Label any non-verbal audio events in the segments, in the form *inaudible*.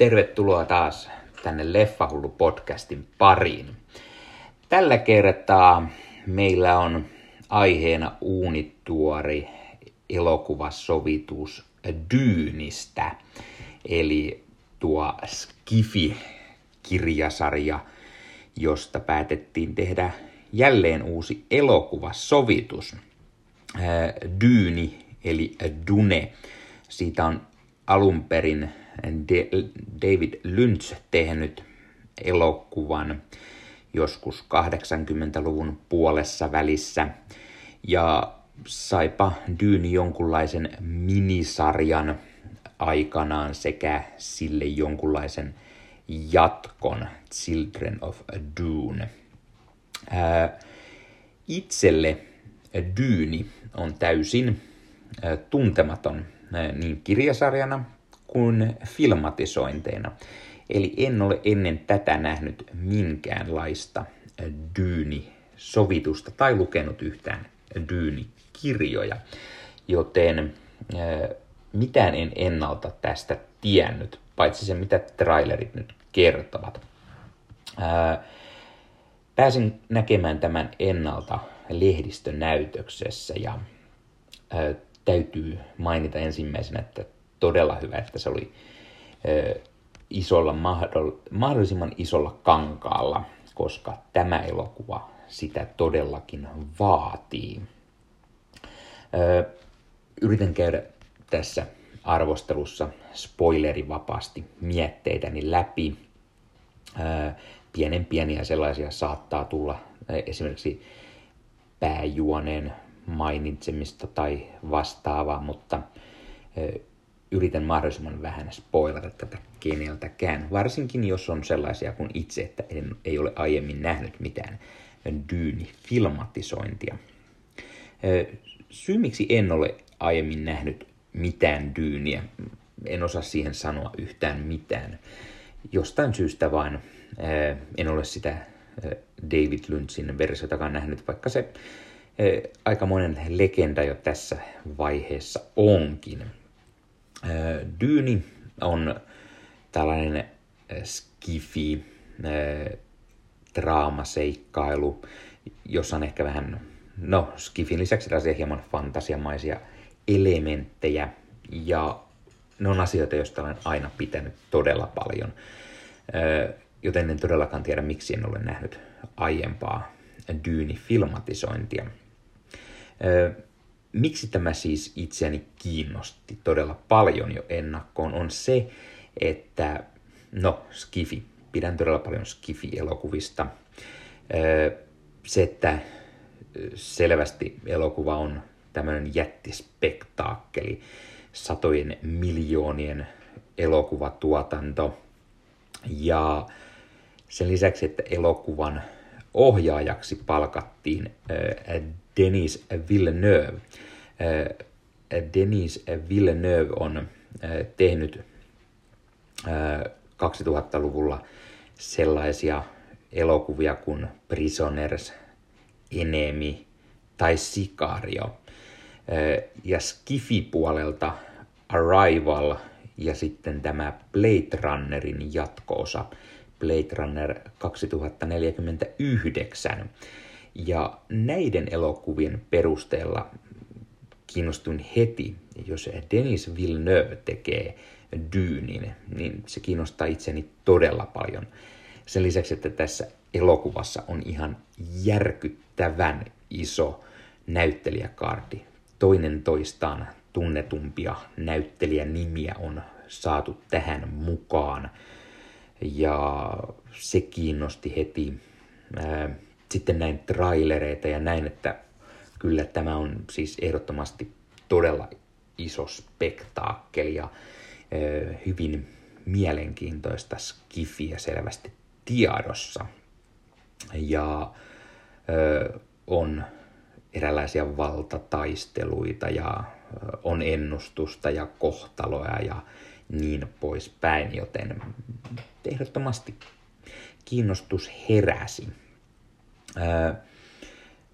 tervetuloa taas tänne Leffahullu podcastin pariin. Tällä kertaa meillä on aiheena uunituori elokuvasovitus Dyynistä, eli tuo Skifi-kirjasarja, josta päätettiin tehdä jälleen uusi elokuvasovitus. Dyyni, eli Dune, siitä on alun perin David Lynch tehnyt elokuvan joskus 80-luvun puolessa välissä. Ja saipa Dyyni jonkunlaisen minisarjan aikanaan sekä sille jonkunlaisen jatkon Children of Dune. Itselle Dyyni on täysin tuntematon niin kirjasarjana kuin filmatisointeina. Eli en ole ennen tätä nähnyt minkäänlaista Dyyni-sovitusta tai lukenut yhtään Dyyni-kirjoja, joten mitään en ennalta tästä tiennyt, paitsi se mitä trailerit nyt kertovat. Pääsin näkemään tämän ennalta lehdistönäytöksessä ja täytyy mainita ensimmäisenä, että todella hyvä, että se oli isolla, mahdollisimman isolla kankaalla, koska tämä elokuva sitä todellakin vaatii. Yritän käydä tässä arvostelussa spoilerivapaasti mietteitäni läpi. Pienen pieniä sellaisia saattaa tulla esimerkiksi pääjuoneen mainitsemista tai vastaavaa, mutta yritän mahdollisimman vähän spoilata tätä keneltäkään, varsinkin jos on sellaisia kuin itse, että en, ei ole aiemmin nähnyt mitään Dyyni-filmatisointia. Syy, miksi en ole aiemmin nähnyt mitään Dyyniä, en osaa siihen sanoa yhtään mitään. Jostain syystä vain en ole sitä David Lynchin versiotakaan nähnyt, vaikka se aika monen legenda jo tässä vaiheessa onkin. Dyyni on tällainen skifi, draamaseikkailu, jossa on ehkä vähän, no skifin lisäksi tällaisia hieman fantasiamaisia elementtejä, ja ne on asioita, joista olen aina pitänyt todella paljon, joten en todellakaan tiedä, miksi en ole nähnyt aiempaa Dyyni-filmatisointia miksi tämä siis itseäni kiinnosti todella paljon jo ennakkoon, on se, että no, Skifi, pidän todella paljon Skifi-elokuvista. Se, että selvästi elokuva on tämmöinen jättispektaakkeli, satojen miljoonien elokuvatuotanto. Ja sen lisäksi, että elokuvan ohjaajaksi palkattiin Denis Villeneuve. Äh, Denis Villeneuve on äh, tehnyt 2000-luvulla äh, sellaisia elokuvia kuin Prisoners, Enemy tai Sicario. Ja Skifi-puolelta Arrival ja sitten tämä Blade Runnerin jatkoosa Blade Runner 2049 ja näiden elokuvien perusteella kiinnostuin heti, jos Denis Villeneuve tekee Dyynin, niin se kiinnostaa itseni todella paljon. Sen lisäksi, että tässä elokuvassa on ihan järkyttävän iso näyttelijäkaarti. Toinen toistaan tunnetumpia näyttelijänimiä on saatu tähän mukaan. Ja se kiinnosti heti sitten näin trailereita ja näin, että kyllä tämä on siis ehdottomasti todella iso spektaakkeli ja ö, hyvin mielenkiintoista skifiä selvästi tiedossa. Ja ö, on eräänlaisia valtataisteluita ja ö, on ennustusta ja kohtaloja ja niin poispäin, joten ehdottomasti kiinnostus heräsi.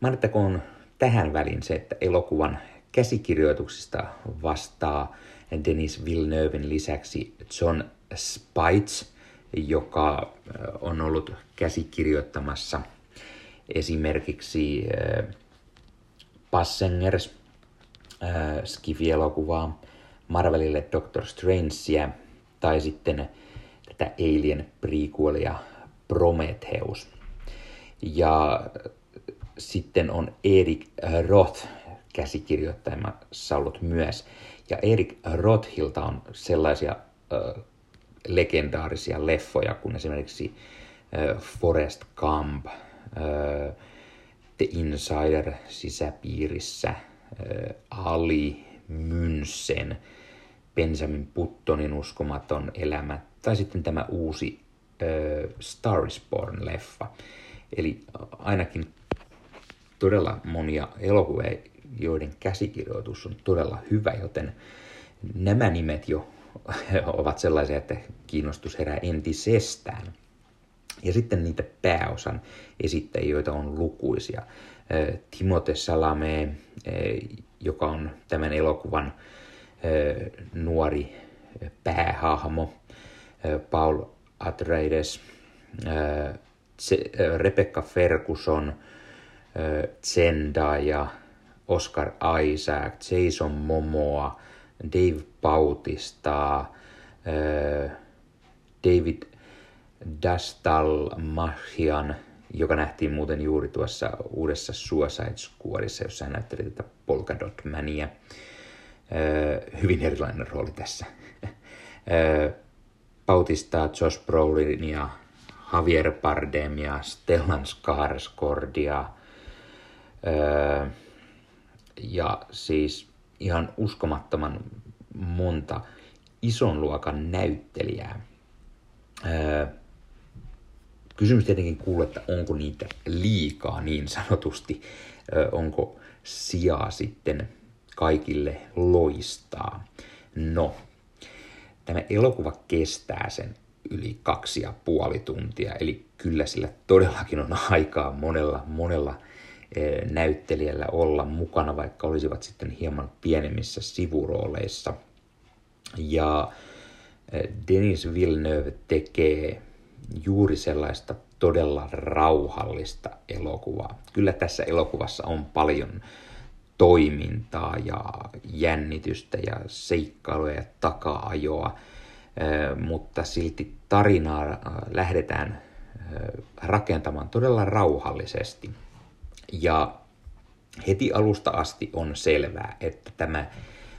Mainittakoon tähän väliin se, että elokuvan käsikirjoituksista vastaa Denis Villeneuven lisäksi John Spites, joka on ollut käsikirjoittamassa esimerkiksi Passengers, Skifi-elokuvaa, Marvelille Doctor Strangea tai sitten tätä Alien prequelia Prometheus. Ja sitten on Erik Roth käsikirjoittamassa ollut myös. Ja Erik Rothilta on sellaisia äh, legendaarisia leffoja kuin esimerkiksi äh, Forest Gump, äh, The Insider sisäpiirissä, äh, Ali, Münsen, Benjamin Puttonin uskomaton elämä tai sitten tämä uusi äh, Star is Born-leffa. Eli ainakin todella monia elokuvia, joiden käsikirjoitus on todella hyvä, joten nämä nimet jo *laughs* ovat sellaisia, että kiinnostus herää entisestään. Ja sitten niitä pääosan esittäjiä, joita on lukuisia. Timote Salame, joka on tämän elokuvan nuori päähahmo, Paul Atreides, Rebecca Ferguson, Zendaya, Oscar Isaac, Jason Momoa, Dave Bautista, David Dastal Mahian, joka nähtiin muuten juuri tuossa uudessa Suicide Squadissa, jossa hän näytteli tätä Polkadot Mania. Hyvin erilainen rooli tässä. *laughs* Bautista, Josh Brolin ja Javier Bardem ja Stellan Skarsgård ja, öö, ja siis ihan uskomattoman monta ison luokan näyttelijää. Öö, kysymys tietenkin kuuluu, että onko niitä liikaa niin sanotusti, öö, onko sijaa sitten kaikille loistaa. No, tämä elokuva kestää sen yli kaksi ja puoli tuntia, eli kyllä sillä todellakin on aikaa monella, monella eh, näyttelijällä olla mukana, vaikka olisivat sitten hieman pienemmissä sivurooleissa. Ja eh, Denis Villeneuve tekee juuri sellaista todella rauhallista elokuvaa. Kyllä tässä elokuvassa on paljon toimintaa ja jännitystä ja seikkailuja ja taka-ajoa, mutta silti tarinaa lähdetään rakentamaan todella rauhallisesti. Ja heti alusta asti on selvää, että tämä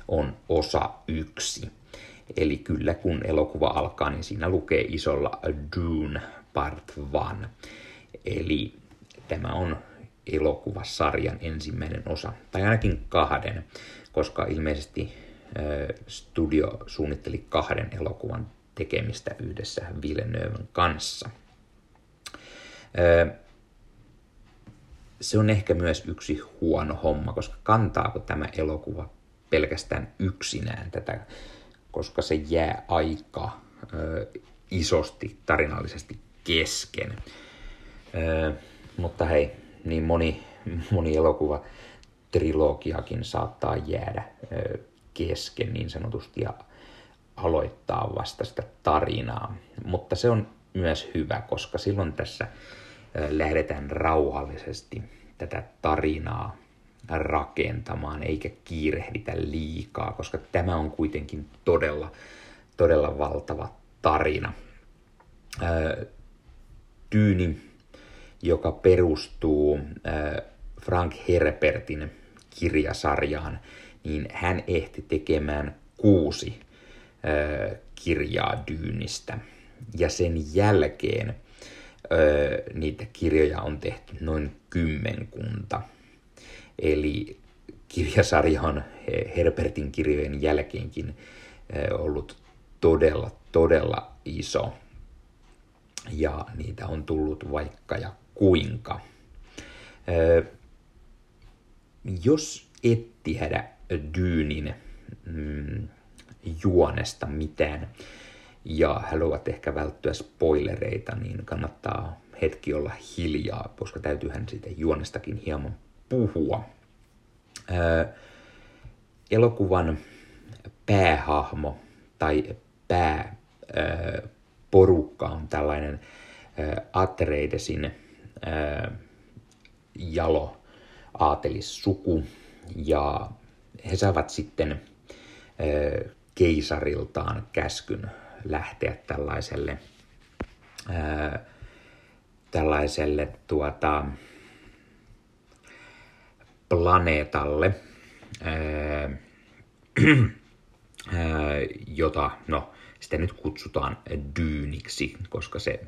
on osa yksi. Eli kyllä kun elokuva alkaa, niin siinä lukee isolla Dune Part 1. Eli tämä on elokuvasarjan ensimmäinen osa, tai ainakin kahden, koska ilmeisesti studio suunnitteli kahden elokuvan tekemistä yhdessä Villeneuven kanssa. Se on ehkä myös yksi huono homma, koska kantaako tämä elokuva pelkästään yksinään tätä, koska se jää aika isosti tarinallisesti kesken. Mutta hei, niin moni, moni elokuva trilogiakin saattaa jäädä kesken niin sanotusti ja aloittaa vasta sitä tarinaa. Mutta se on myös hyvä, koska silloin tässä lähdetään rauhallisesti tätä tarinaa rakentamaan, eikä kiirehditä liikaa, koska tämä on kuitenkin todella, todella valtava tarina. Tyyni, joka perustuu Frank Herbertin kirjasarjaan, niin hän ehti tekemään kuusi kirjaa Dyynistä. Ja sen jälkeen niitä kirjoja on tehty noin kymmenkunta. Eli kirjasarja on Herbertin kirjojen jälkeenkin ollut todella, todella iso. Ja niitä on tullut vaikka ja kuinka. Jos et tiedä Dyynin mm, juonesta mitään ja haluat ehkä välttyä spoilereita, niin kannattaa hetki olla hiljaa, koska täytyyhän siitä juonestakin hieman puhua. Ää, elokuvan päähahmo tai pää porukka on tällainen Atreidesin jalo aatelissuku ja he saavat sitten keisariltaan käskyn lähteä tällaiselle, tällaiselle tuota, planeetalle, *clears throat* jota no, sitä nyt kutsutaan Dyyniksi, koska se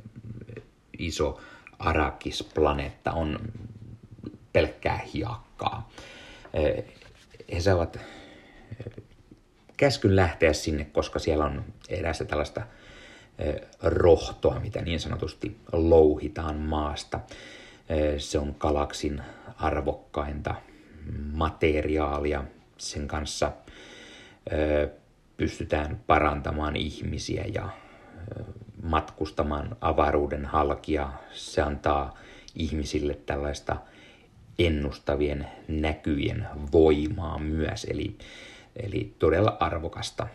iso Arakis-planeetta on pelkkää hiakkaa. He saavat käskyn lähteä sinne, koska siellä on erästä tällaista rohtoa, mitä niin sanotusti louhitaan maasta. Se on galaksin arvokkainta materiaalia. Sen kanssa pystytään parantamaan ihmisiä ja matkustamaan avaruuden halkia. Se antaa ihmisille tällaista ennustavien näkyjen voimaa myös, eli, eli todella arvokasta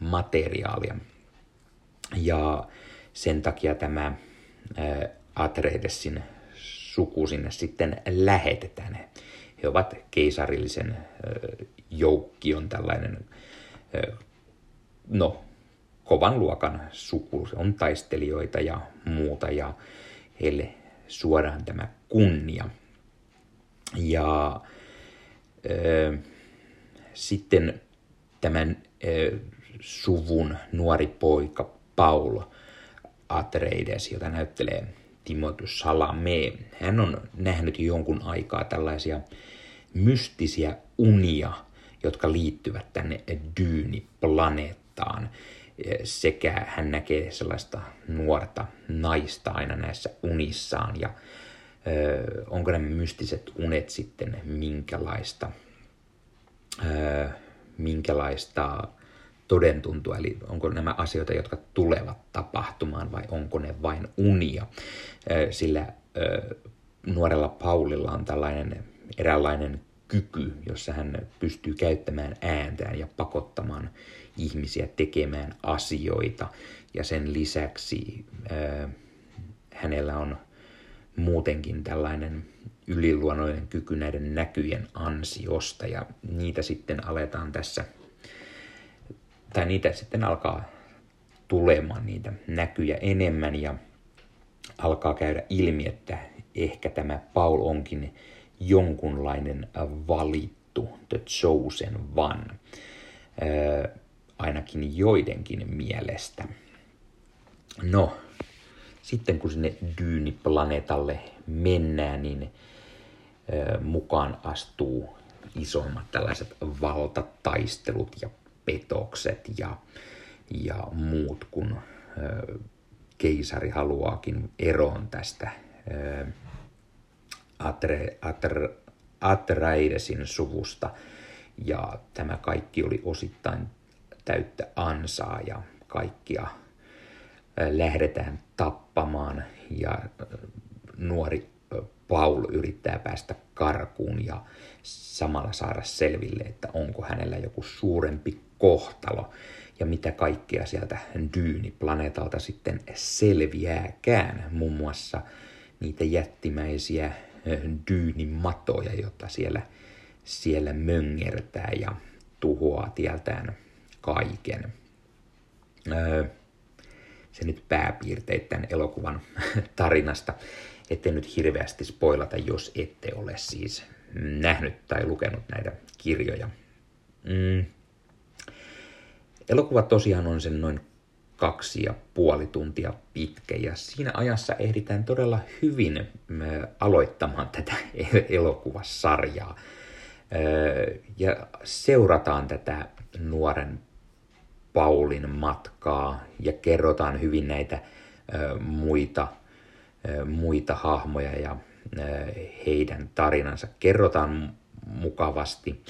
materiaalia. Ja sen takia tämä Atreidesin suku sinne sitten lähetetään. He ovat keisarillisen joukkion tällainen, no, kovan luokan suku. Se on taistelijoita ja muuta ja heille suoraan tämä kunnia. Ja ö, sitten tämän ö, suvun nuori poika Paul Atreides, jota näyttelee Timothée Chalamet. Hän on nähnyt jonkun aikaa tällaisia mystisiä unia, jotka liittyvät tänne Dyyni-planeettaan. Sekä hän näkee sellaista nuorta naista aina näissä unissaan. Ja onko nämä mystiset unet sitten minkälaista, ö, minkälaista todentuntua, eli onko nämä asioita, jotka tulevat tapahtumaan vai onko ne vain unia. Sillä nuorella Paulilla on tällainen eräänlainen kyky, jossa hän pystyy käyttämään ääntään ja pakottamaan ihmisiä tekemään asioita. Ja sen lisäksi hänellä on muutenkin tällainen yliluonnollinen kyky näiden näkyjen ansiosta ja niitä sitten aletaan tässä tai niitä sitten alkaa tulemaan niitä näkyjä enemmän ja alkaa käydä ilmi, että ehkä tämä Paul onkin jonkunlainen valittu, the chosen one, ainakin joidenkin mielestä. No, sitten kun sinne Dyyni-planeetalle mennään, niin mukaan astuu isommat tällaiset valtataistelut ja petokset ja, ja muut, kun keisari haluaakin eroon tästä Atre, Atre, Atreidesin suvusta. Ja tämä kaikki oli osittain täyttä ansaa ja kaikkia lähdetään tappamaan ja nuori Paul yrittää päästä karkuun ja samalla saada selville, että onko hänellä joku suurempi kohtalo ja mitä kaikkea sieltä Dyyni-planeetalta sitten selviääkään, muun muassa niitä jättimäisiä dyynimatoja, jotta siellä, siellä möngertää ja tuhoaa tieltään kaiken. Se nyt pääpiirteet tämän elokuvan *laughs* tarinasta, ettei nyt hirveästi spoilata, jos ette ole siis nähnyt tai lukenut näitä kirjoja. Mm. Elokuva tosiaan on sen noin kaksi ja puoli tuntia pitkä ja siinä ajassa ehditään todella hyvin aloittamaan tätä *laughs* elokuvasarjaa. Ja seurataan tätä nuoren Paulin matkaa ja kerrotaan hyvin näitä muita, muita hahmoja ja heidän tarinansa. Kerrotaan mukavasti,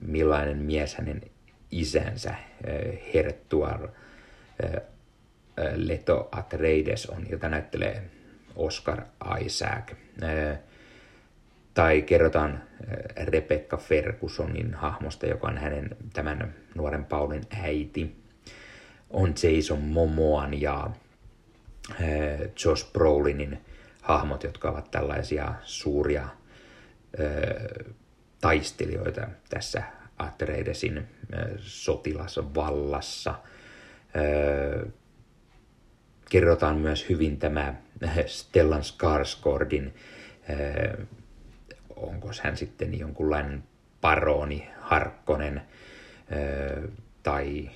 millainen mies hänen isänsä Hertuar Leto Atreides on, jota näyttelee Oscar Isaac. Tai kerrotaan Rebecca Fergusonin hahmosta, joka on hänen tämän nuoren Paulin äiti. on Jason Momoan ja Josh Brolinin hahmot, jotka ovat tällaisia suuria taistelijoita tässä Atreidesin sotilasvallassa. Kerrotaan myös hyvin tämä Stellan Skarsgårdin, onko hän sitten jonkunlainen paroni, Harkkonen, tai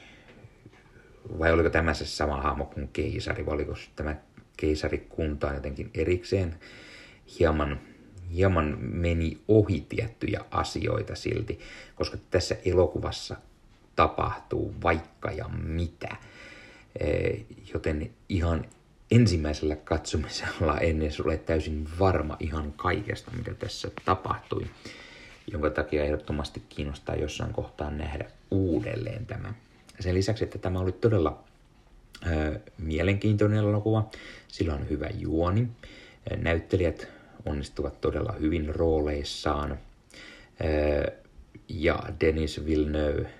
vai oliko tämä se sama hahmo kuin keisari, vai oliko tämä keisarikunta jotenkin erikseen hieman hieman meni ohi tiettyjä asioita silti, koska tässä elokuvassa tapahtuu vaikka ja mitä. Joten ihan ensimmäisellä katsomisella ennen ole täysin varma ihan kaikesta, mitä tässä tapahtui, jonka takia ehdottomasti kiinnostaa jossain kohtaa nähdä uudelleen tämä. Sen lisäksi, että tämä oli todella ö, mielenkiintoinen elokuva, sillä on hyvä juoni, näyttelijät onnistuvat todella hyvin rooleissaan. Ja Denis Villeneuve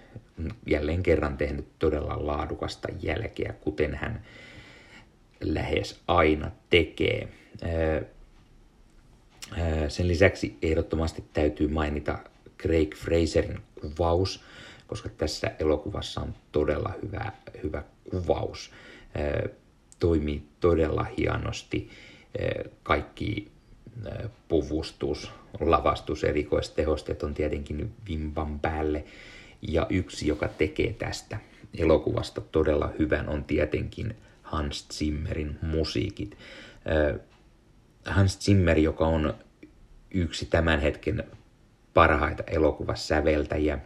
jälleen kerran tehnyt todella laadukasta jälkeä, kuten hän lähes aina tekee. Sen lisäksi ehdottomasti täytyy mainita Craig Fraserin kuvaus, koska tässä elokuvassa on todella hyvä, hyvä kuvaus. Toimii todella hienosti. Kaikki puvustus, lavastus, erikoistehosteet on tietenkin vimpan päälle. Ja yksi, joka tekee tästä elokuvasta todella hyvän, on tietenkin Hans Zimmerin musiikit. Hans Zimmer, joka on yksi tämän hetken parhaita elokuvasäveltäjiä.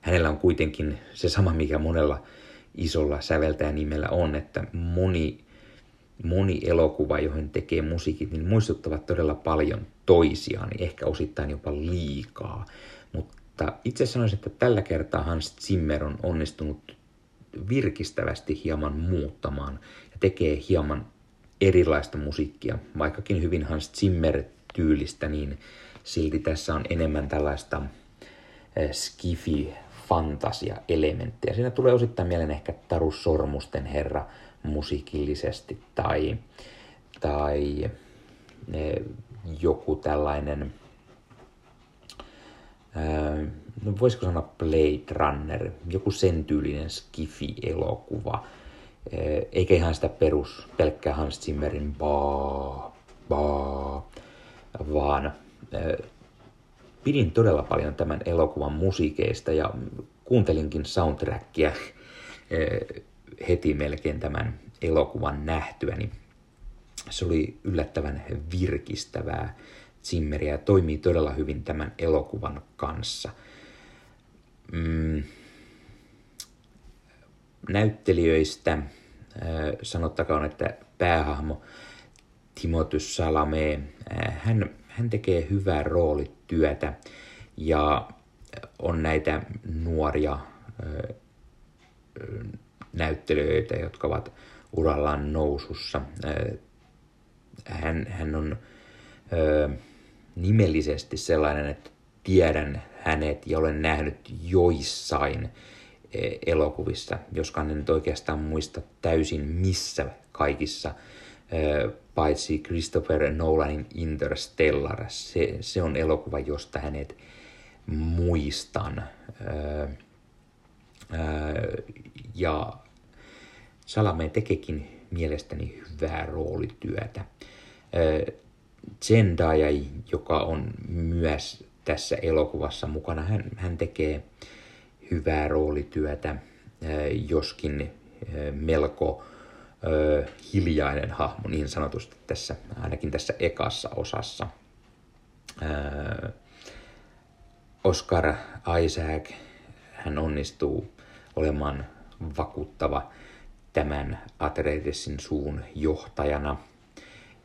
Hänellä on kuitenkin se sama, mikä monella isolla säveltäjän nimellä on, että moni moni elokuva, johon tekee musiikit, niin muistuttavat todella paljon toisiaan, niin ehkä osittain jopa liikaa. Mutta itse sanoisin, että tällä kertaa Hans Zimmer on onnistunut virkistävästi hieman muuttamaan ja tekee hieman erilaista musiikkia. Vaikkakin hyvin Hans Zimmer-tyylistä, niin silti tässä on enemmän tällaista eh, skifi fantasia-elementtiä. Siinä tulee osittain mieleen ehkä Taru Sormusten herra musiikillisesti tai, tai e, joku tällainen, ää, no voisiko sanoa Blade Runner, joku sen tyylinen skifi-elokuva, e, eikä ihan sitä perus pelkkää Hans Zimmerin baa, baa, vaan e, pidin todella paljon tämän elokuvan musiikeista ja kuuntelinkin soundtrackia heti melkein tämän elokuvan nähtyäni. Se oli yllättävän virkistävää Zimmeriä ja toimii todella hyvin tämän elokuvan kanssa. Mm. Näyttelijöistä äh, sanottakoon, että päähahmo Timothy Salame, äh, hän, hän tekee hyvää roolityötä ja on näitä nuoria äh, näyttelijöitä, jotka ovat urallaan nousussa. Hän, hän on nimellisesti sellainen, että tiedän hänet ja olen nähnyt joissain elokuvissa, joskaan en nyt oikeastaan muista täysin missä kaikissa, paitsi Christopher Nolanin Interstellar. Se, se on elokuva, josta hänet muistan. Ja Salame tekekin mielestäni hyvää roolityötä. Zendaya, joka on myös tässä elokuvassa mukana, hän, hän tekee hyvää roolityötä, joskin melko hiljainen hahmo niin sanotusti tässä, ainakin tässä ekassa osassa. Oscar Isaac, hän onnistuu olemaan vakuuttava tämän Atreidesin suun johtajana.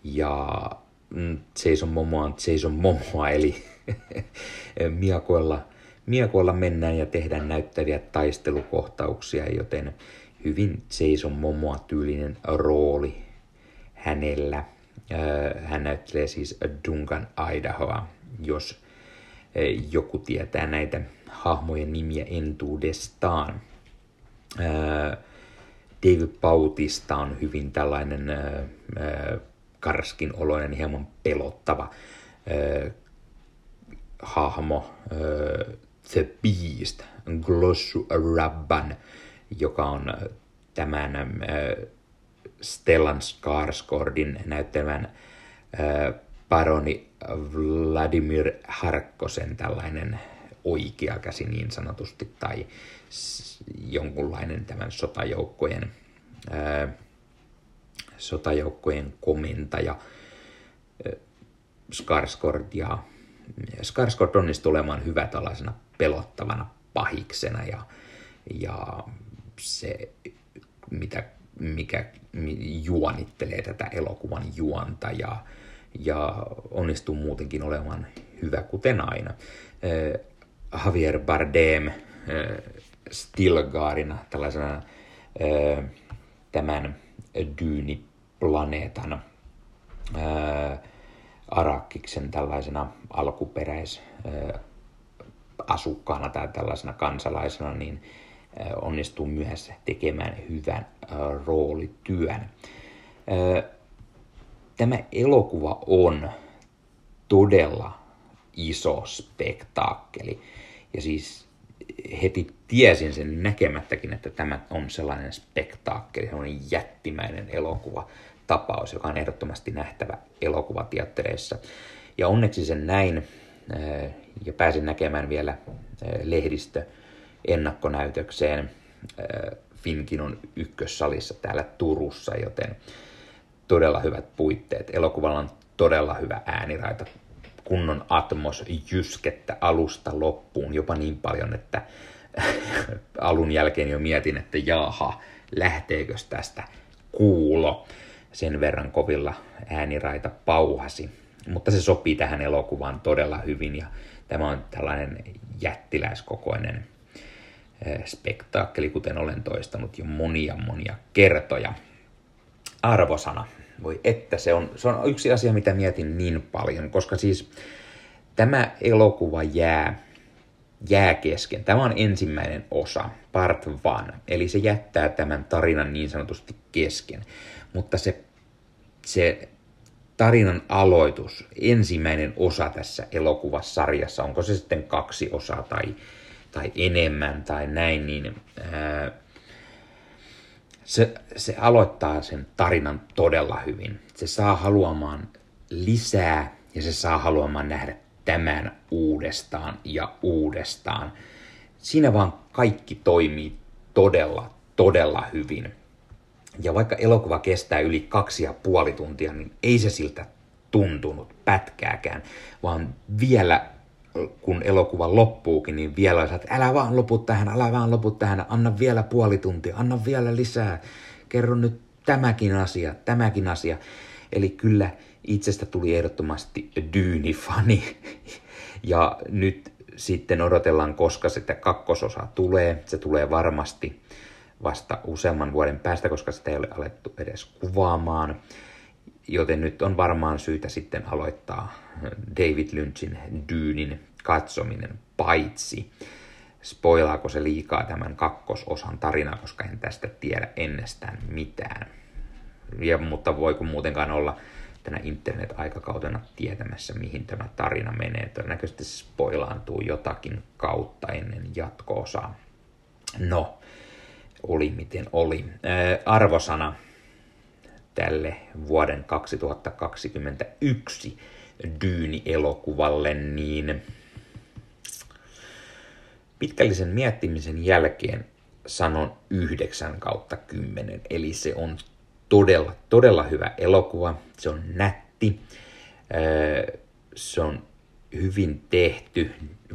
Ja mm, Jason Momoa on Jason Momoa, eli *laughs* miakoilla, miakoilla mennään ja tehdään näyttäviä taistelukohtauksia, joten hyvin Jason Momoa tyylinen rooli hänellä. Hän näyttelee siis Duncan Idahoa, jos joku tietää näitä hahmojen nimiä entuudestaan. David Bautista on hyvin tällainen karskin oloinen, hieman pelottava hahmo. The Beast, Glossu Rabban, joka on tämän Stellan Skarsgårdin näyttämän paroni Vladimir Harkkosen tällainen oikea käsi niin sanotusti, tai jonkunlainen tämän sotajoukkojen, ää, sotajoukkojen komentaja Skarsgård ja Skarsgård onnistuu olemaan hyvä tällaisena pelottavana pahiksena ja, ja se, mitä, mikä juonittelee tätä elokuvan juonta ja, ja onnistuu muutenkin olemaan hyvä kuten aina. Javier Bardem Stilgaarina, tällaisena tämän dyyniplaneetan Arakkiksen tällaisena alkuperäis asukkaana tai tällaisena kansalaisena, niin onnistuu myös tekemään hyvän roolityön. Tämä elokuva on todella iso spektaakkeli. Ja siis heti tiesin sen näkemättäkin, että tämä on sellainen spektaakkeli, sellainen jättimäinen elokuva tapaus, joka on ehdottomasti nähtävä elokuvatiattereissa. Ja onneksi sen näin ja pääsin näkemään vielä lehdistö ennakkonäytökseen Finkinon ykkössalissa täällä Turussa, joten todella hyvät puitteet. Elokuvalla on todella hyvä ääniraita, kunnon atmos, jyskettä alusta loppuun, jopa niin paljon, että *laughs* alun jälkeen jo mietin, että jaha, lähteekö tästä kuulo. Sen verran kovilla ääniraita pauhasi. Mutta se sopii tähän elokuvaan todella hyvin ja tämä on tällainen jättiläiskokoinen spektaakkeli, kuten olen toistanut jo monia monia kertoja. Arvosana. Voi että, se on, se on yksi asia, mitä mietin niin paljon, koska siis tämä elokuva jää, jää kesken. Tämä on ensimmäinen osa, part one, eli se jättää tämän tarinan niin sanotusti kesken. Mutta se, se tarinan aloitus, ensimmäinen osa tässä elokuvasarjassa, onko se sitten kaksi osaa tai, tai enemmän tai näin, niin ää, se, se aloittaa sen tarinan todella hyvin. Se saa haluamaan lisää ja se saa haluamaan nähdä tämän uudestaan ja uudestaan. Siinä vaan kaikki toimii todella, todella hyvin. Ja vaikka elokuva kestää yli kaksi ja puoli tuntia, niin ei se siltä tuntunut pätkääkään, vaan vielä kun elokuva loppuukin, niin vielä että älä vaan lopu tähän, älä vaan lopu tähän, anna vielä puoli tuntia, anna vielä lisää, kerro nyt tämäkin asia, tämäkin asia. Eli kyllä itsestä tuli ehdottomasti Dyyni-fani. *laughs* Ja nyt sitten odotellaan, koska sitä kakkososa tulee. Se tulee varmasti vasta useamman vuoden päästä, koska sitä ei ole alettu edes kuvaamaan. Joten nyt on varmaan syytä sitten aloittaa David Lynchin Dyynin katsominen, paitsi spoilaako se liikaa tämän kakkososan tarinaa, koska en tästä tiedä ennestään mitään. Ja, mutta voiko muutenkaan olla tänä internet-aikakautena tietämässä, mihin tämä tarina menee. Todennäköisesti se spoilaantuu jotakin kautta ennen jatko-osaa. No, oli miten oli. Ää, arvosana tälle vuoden 2021 Dyyni-elokuvalle, niin pitkällisen miettimisen jälkeen sanon 9 kautta 10, eli se on todella, todella hyvä elokuva, se on nätti, se on hyvin tehty,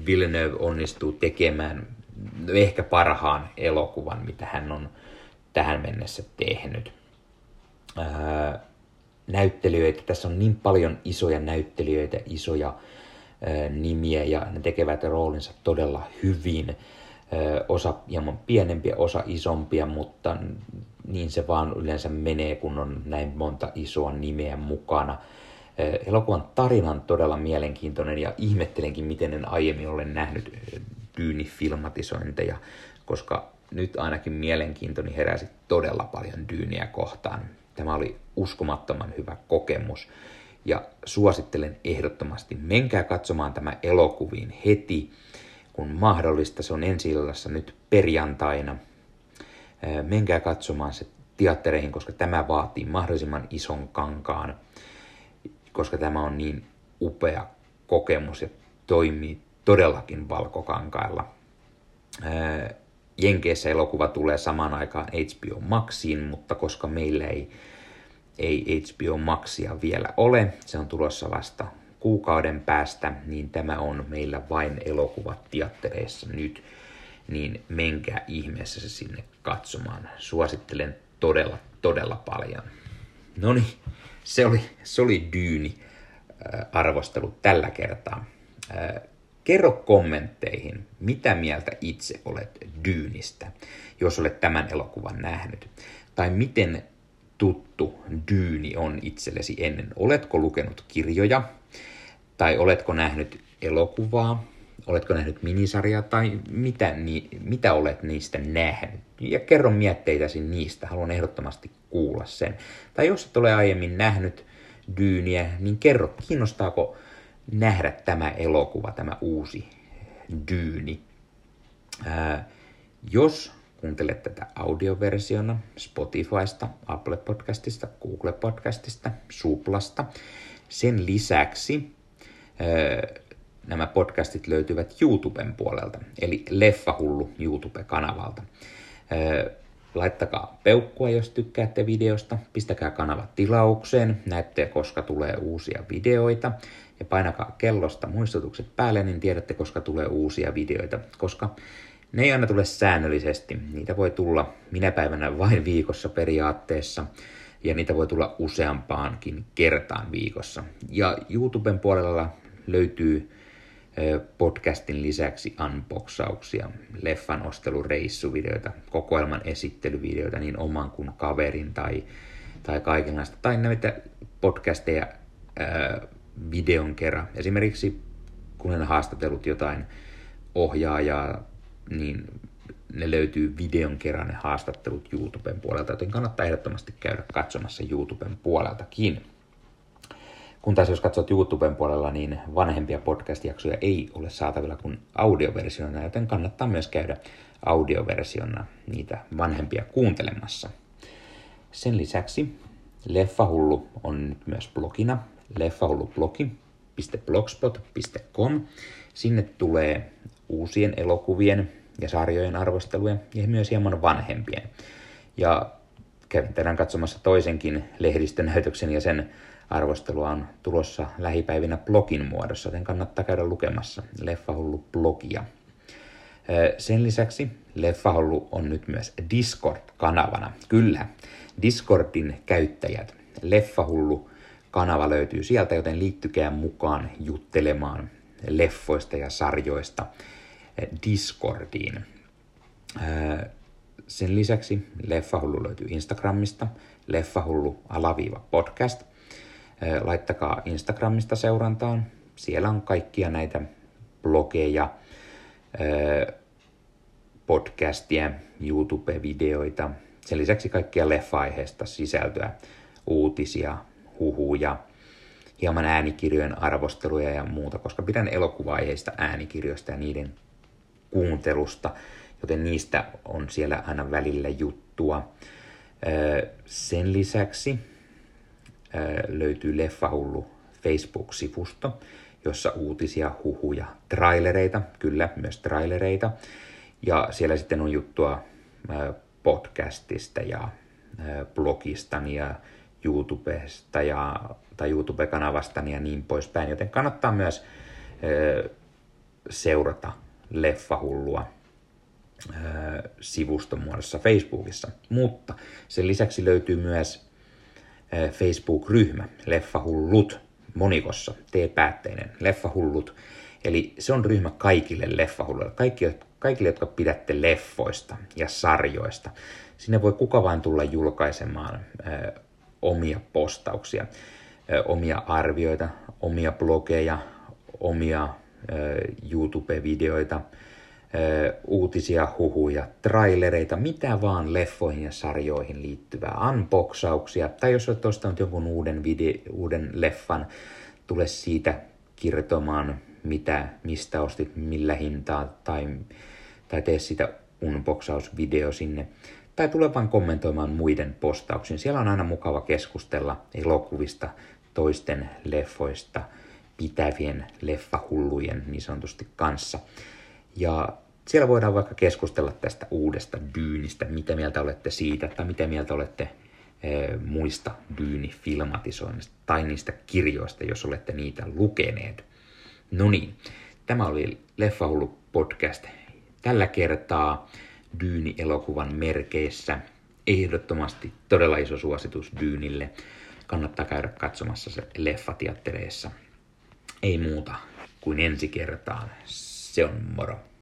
Villeneuve onnistuu tekemään ehkä parhaan elokuvan, mitä hän on tähän mennessä tehnyt. näyttelijöitä, tässä on niin paljon isoja näyttelijöitä, isoja nimiä ja ne tekevät roolinsa todella hyvin. Osa hieman pienempiä, osa isompia, mutta niin se vaan yleensä menee, kun on näin monta isoa nimeä mukana. Elokuvan tarina on todella mielenkiintoinen ja ihmettelenkin, miten en aiemmin ole nähnyt tyynifilmatisointeja, koska nyt ainakin mielenkiintoni heräsi todella paljon Dyyniä kohtaan. Tämä oli uskomattoman hyvä kokemus ja suosittelen ehdottomasti. Menkää katsomaan tämä elokuviin heti, kun mahdollista. Se on ensi nyt perjantaina. Menkää katsomaan se teattereihin, koska tämä vaatii mahdollisimman ison kankaan, koska tämä on niin upea kokemus ja toimii todellakin valkokankailla. Jenkeissä elokuva tulee samaan aikaan HBO Maxiin, mutta koska meillä ei, ei HBO Maxia vielä ole, se on tulossa vasta kuukauden päästä, niin tämä on meillä vain elokuvat teattereissa nyt, niin menkää ihmeessä se sinne katsomaan. Suosittelen todella, todella paljon. No niin, se oli, se oli Dyyni arvostelu tällä kertaa. Kerro kommentteihin, mitä mieltä itse olet Dyynistä, jos olet tämän elokuvan nähnyt. Tai miten tuttu Dyyni on itsellesi ennen. Oletko lukenut kirjoja? Tai oletko nähnyt elokuvaa? Oletko nähnyt minisarjaa? Tai mitä, ni, mitä olet niistä nähnyt? Ja kerro mietteitäsi niistä. Haluan ehdottomasti kuulla sen. Tai jos et ole aiemmin nähnyt Dyyniä, niin kerro, kiinnostaako nähdä tämä elokuva, tämä uusi Dyyni. Ää, jos kuuntelet tätä audioversiona Spotifysta, Apple Podcastista, Google Podcastista, Suplasta, sen lisäksi ää, nämä podcastit löytyvät YouTuben puolelta, eli Leffahullu YouTube-kanavalta. Ää, laittakaa peukkua, jos tykkäätte videosta, pistäkää kanava tilaukseen, näette koska tulee uusia videoita ja painakaa kellosta muistutukset päälle, niin tiedätte, koska tulee uusia videoita, koska ne ei aina tule säännöllisesti. Niitä voi tulla minä päivänä vain viikossa periaatteessa, ja niitä voi tulla useampaankin kertaan viikossa. Ja YouTuben puolella löytyy podcastin lisäksi unboxauksia, leffan ostelureissuvideoita, kokoelman esittelyvideoita niin oman kuin kaverin tai, tai kaikenlaista, tai näitä podcasteja ää, videon kerran. Esimerkiksi kun olen haastatellut jotain ohjaajaa, niin ne löytyy videon kerran ne haastattelut YouTuben puolelta, joten kannattaa ehdottomasti käydä katsomassa YouTuben puoleltakin. Kun taas jos katsot YouTuben puolella, niin vanhempia podcast-jaksoja ei ole saatavilla kuin audioversiona, joten kannattaa myös käydä audioversiona niitä vanhempia kuuntelemassa. Sen lisäksi Leffahullu on nyt myös blogina, leffahullublogi.blogspot.com. Sinne tulee uusien elokuvien ja sarjojen arvosteluja ja myös hieman vanhempien. Ja kävin tänään katsomassa toisenkin lehdistönäytöksen ja sen arvostelua on tulossa lähipäivinä blogin muodossa, joten kannattaa käydä lukemassa Leffahullu-blogia. Sen lisäksi Leffahullu on nyt myös Discord-kanavana. Kyllä, Discordin käyttäjät. Leffahullu-kanava löytyy sieltä, joten liittykää mukaan juttelemaan leffoista ja sarjoista Discordiin. Sen lisäksi Leffahullu löytyy Instagramista, leffahullu-podcast – laittakaa Instagramista seurantaan. Siellä on kaikkia näitä blogeja, podcastia, YouTube-videoita, sen lisäksi kaikkia leffa-aiheesta sisältöä, uutisia, huhuja, hieman äänikirjojen arvosteluja ja muuta, koska pidän elokuva-aiheista äänikirjoista ja niiden kuuntelusta, joten niistä on siellä aina välillä juttua. Sen lisäksi löytyy Leffahullu Facebook-sivusto, jossa uutisia, huhuja, trailereita, kyllä myös trailereita. Ja siellä sitten on juttua podcastista ja blogistani ja YouTubesta ja, tai YouTube-kanavastani ja niin poispäin. Joten kannattaa myös seurata Leffahullua sivuston muodossa Facebookissa. Mutta sen lisäksi löytyy myös Facebook-ryhmä, Leffahullut, monikossa, T-päätteinen, Leffahullut. Eli se on ryhmä kaikille leffahulluille, kaikki, kaikille, jotka pidätte leffoista ja sarjoista. Sinne voi kuka vain tulla julkaisemaan ö, omia postauksia, omia arvioita, omia blogeja, omia YouTube-videoita, uutisia, huhuja, trailereita, mitä vaan leffoihin ja sarjoihin liittyvää, unboxauksia, tai jos olet ostanut jonkun uuden, video, uuden leffan, tule siitä kertomaan, mitä, mistä ostit, millä hintaa, tai, tai tee sitä unboxausvideo sinne, tai tule vain kommentoimaan muiden postauksiin. Siellä on aina mukava keskustella elokuvista, toisten leffoista, pitävien leffahullujen niin sanotusti kanssa. Ja siellä voidaan vaikka keskustella tästä uudesta dyynistä, mitä mieltä olette siitä, tai mitä mieltä olette e, muista dyynifilmatisoinnista tai niistä kirjoista, jos olette niitä lukeneet. No niin, tämä oli Leffahullu podcast tällä kertaa Dyyni-elokuvan merkeissä. Ehdottomasti todella iso suositus Dyynille. Kannattaa käydä katsomassa se leffateattereissa. Ei muuta kuin ensi kertaan. Se on moro.